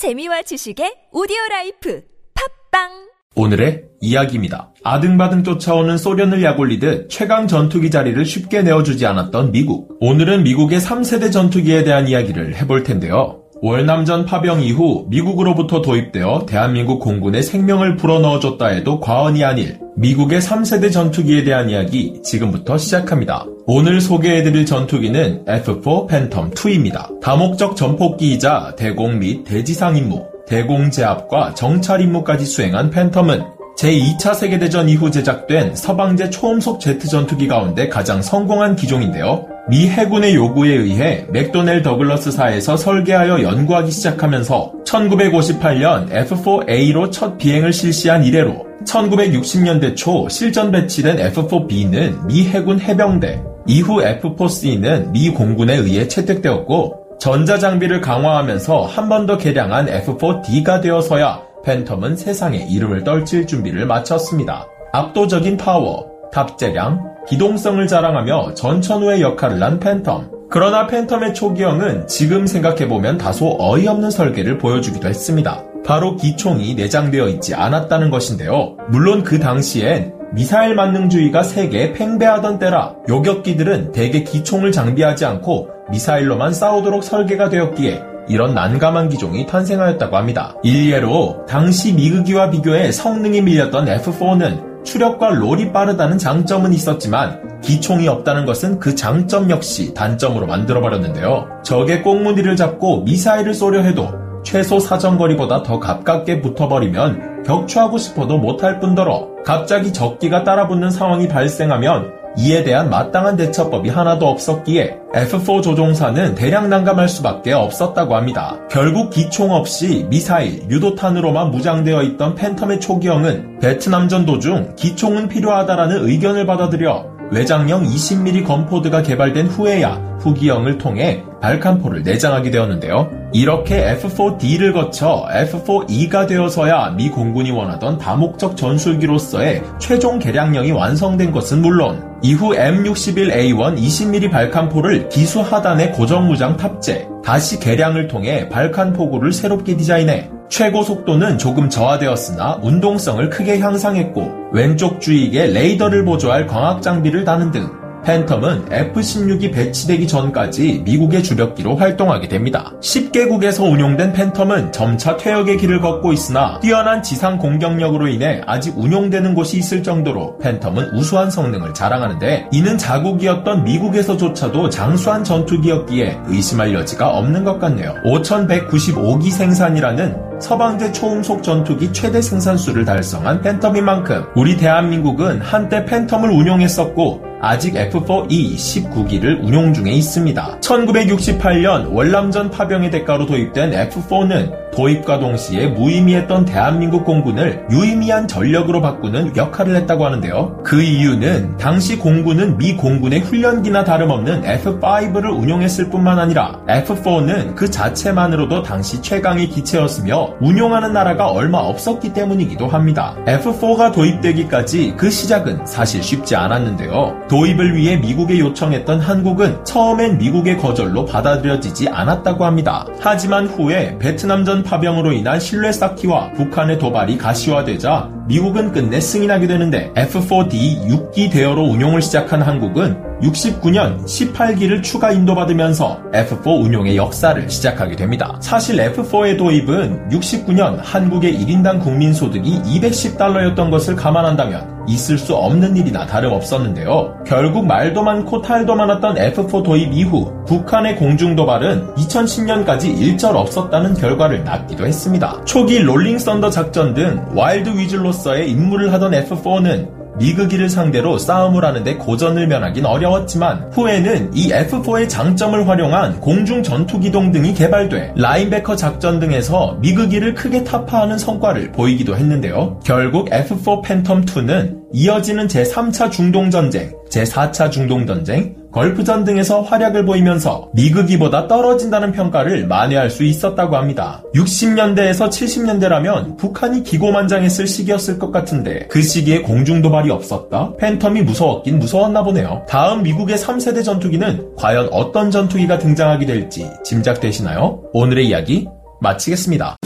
재미와 지식의 오디오 life 팝빵 오늘의 이야기입니다. 아등바등 쫓아오는 소련을 약올리듯 최강 전투기 자리를 쉽게 내어주지 않았던 미국. 오늘은 미국의 3세대 전투기에 대한 이야기를 해볼 텐데요. 월남전 파병 이후 미국으로부터 도입되어 대한민국 공군에 생명을 불어넣어줬다 해도 과언이 아닐 미국의 3세대 전투기에 대한 이야기 지금부터 시작합니다. 오늘 소개해드릴 전투기는 F4 팬텀 2입니다. 다목적 전폭기이자 대공 및 대지상 임무, 대공 제압과 정찰 임무까지 수행한 팬텀은 제2차 세계대전 이후 제작된 서방제 초음속 제트 전투기 가운데 가장 성공한 기종인데요. 미 해군의 요구에 의해 맥도넬 더글러스사에서 설계하여 연구하기 시작하면서 1958년 F4A로 첫 비행을 실시한 이래로 1960년대 초 실전 배치된 F4B는 미 해군 해병대, 이후 F4C는 미 공군에 의해 채택되었고 전자장비를 강화하면서 한 번 더 개량한 F4D가 되어서야 팬텀은 세상에 이름을 떨칠 준비를 마쳤습니다. 압도적인 파워, 탑재량, 기동성을 자랑하며 전천후의 역할을 한 팬텀. 그러나 팬텀의 초기형은 지금 생각해보면 다소 어이없는 설계를 보여주기도 했습니다. 바로 기총이 내장되어 있지 않았다는 것인데요. 물론 그 당시엔 미사일 만능주의가 세계에 팽배하던 때라 요격기들은 대개 기총을 장비하지 않고 미사일로만 싸우도록 설계가 되었기에 이런 난감한 기종이 탄생하였다고 합니다. 일례로 당시 미그기와 비교해 성능이 밀렸던 F4는 추력과 roll이 빠르다는 장점은 있었지만 기총이 없다는 것은 그 장점 역시 단점으로 만들어버렸는데요. 적의 꽁무니를 잡고 미사일을 쏘려 해도 최소 사정거리보다 더 가깝게 붙어버리면 격추하고 싶어도 못할 뿐더러 갑자기 적기가 따라붙는 상황이 발생하면 이에 대한 마땅한 대처법이 하나도 없었기에 F4 조종사는 대량 난감할 수밖에 없었다고 합니다. 결국 기총 없이 미사일, 유도탄으로만 무장되어 있던 팬텀의 초기형은 베트남전 도중 기총은 필요하다라는 의견을 받아들여 외장형 20mm 건포드가 개발된 후에야 후기형을 통해 발칸포를 내장하게 되었는데요. 이렇게 F4D를 거쳐 F4E가 되어서야 미 공군이 원하던 다목적 전술기로서의 최종 개량형이 완성된 것은 물론 이후 M61A1 20mm 발칸포를 기수 하단에 고정 무장 탑재, 다시 개량을 통해 발칸 포구를 새롭게 디자인해 최고 속도는 조금 저하되었으나 운동성을 크게 향상했고 왼쪽 주익에 레이더를 보조할 광학 장비를 다는 등 팬텀은 F-16이 배치되기 전까지 미국의 주력기로 활동하게 됩니다. 10개국에서 운용된 팬텀은 점차 퇴역의 길을 걷고 있으나 뛰어난 지상 공격력으로 인해 아직 운용되는 곳이 있을 정도로 팬텀은 우수한 성능을 자랑하는데 이는 자국이었던 미국에서조차도 장수한 전투기였기에 의심할 여지가 없는 것 같네요. 5195기 생산이라는 서방제 초음속 전투기 최대 생산수를 달성한 팬텀인 만큼 우리 대한민국은 한때 팬텀을 운용했었고 아직 F4E 19기를 운용 중에 있습니다. 1968년 월남전 파병의 대가로 도입된 F4는 도입과 동시에 무의미했던 대한민국 공군을 유의미한 전력으로 바꾸는 역할을 했다고 하는데요. 그 이유는 당시 공군은 미 공군의 훈련기나 다름없는 F5를 운용했을 뿐만 아니라 F4는 그 자체만으로도 당시 최강의 기체였으며 운용하는 나라가 얼마 없었기 때문이기도 합니다. F4가 도입되기까지 그 시작은 사실 쉽지 않았는데요. 도입을 위해 미국에 요청했던 한국은 처음엔 미국의 거절로 받아들여지지 않았다고 합니다. 하지만 후에 베트남전 파병으로 인한 신뢰 쌓기와 북한의 도발이 가시화되자 미국은 끝내 승인하게 되는데 F4D 6기 대여로 운용을 시작한 한국은 69년 18기를 추가 인도받으면서 F4 운용의 역사를 시작하게 됩니다. 사실 F4의 도입은 69년 한국의 1인당 국민소득이 210달러였던 것을 감안한다면 있을 수 없는 일이나 다름없었는데요. 결국 말도 많고 탈도 많았던 F4 도입 이후 북한의 공중도발은 2010년까지 일절 없었다는 결과를 낳기도 했습니다. 초기 Rolling Thunder 작전 등 Wild Weasel로서의 임무를 하던 F4는 미그기를 상대로 싸움을 하는데 고전을 면하긴 어려웠지만 후에는 이 F4의 장점을 활용한 공중 전투 기동 등이 개발돼 라인베커 작전 등에서 미그기를 크게 타파하는 성과를 보이기도 했는데요. 결국 F4 팬텀 2는 이어지는 제3차 중동전쟁, 제4차 중동전쟁, 걸프전 등에서 활약을 보이면서 미국이보다 떨어진다는 평가를 만회할 수 있었다고 합니다. 60년대에서 70년대라면 북한이 기고만장했을 시기였을 것 같은데 그 시기에 공중도발이 없었다? 팬텀이 무서웠긴 무서웠나 보네요. 다음 미국의 3세대 전투기는 과연 어떤 전투기가 등장하게 될지 짐작되시나요? 오늘의 이야기 마치겠습니다.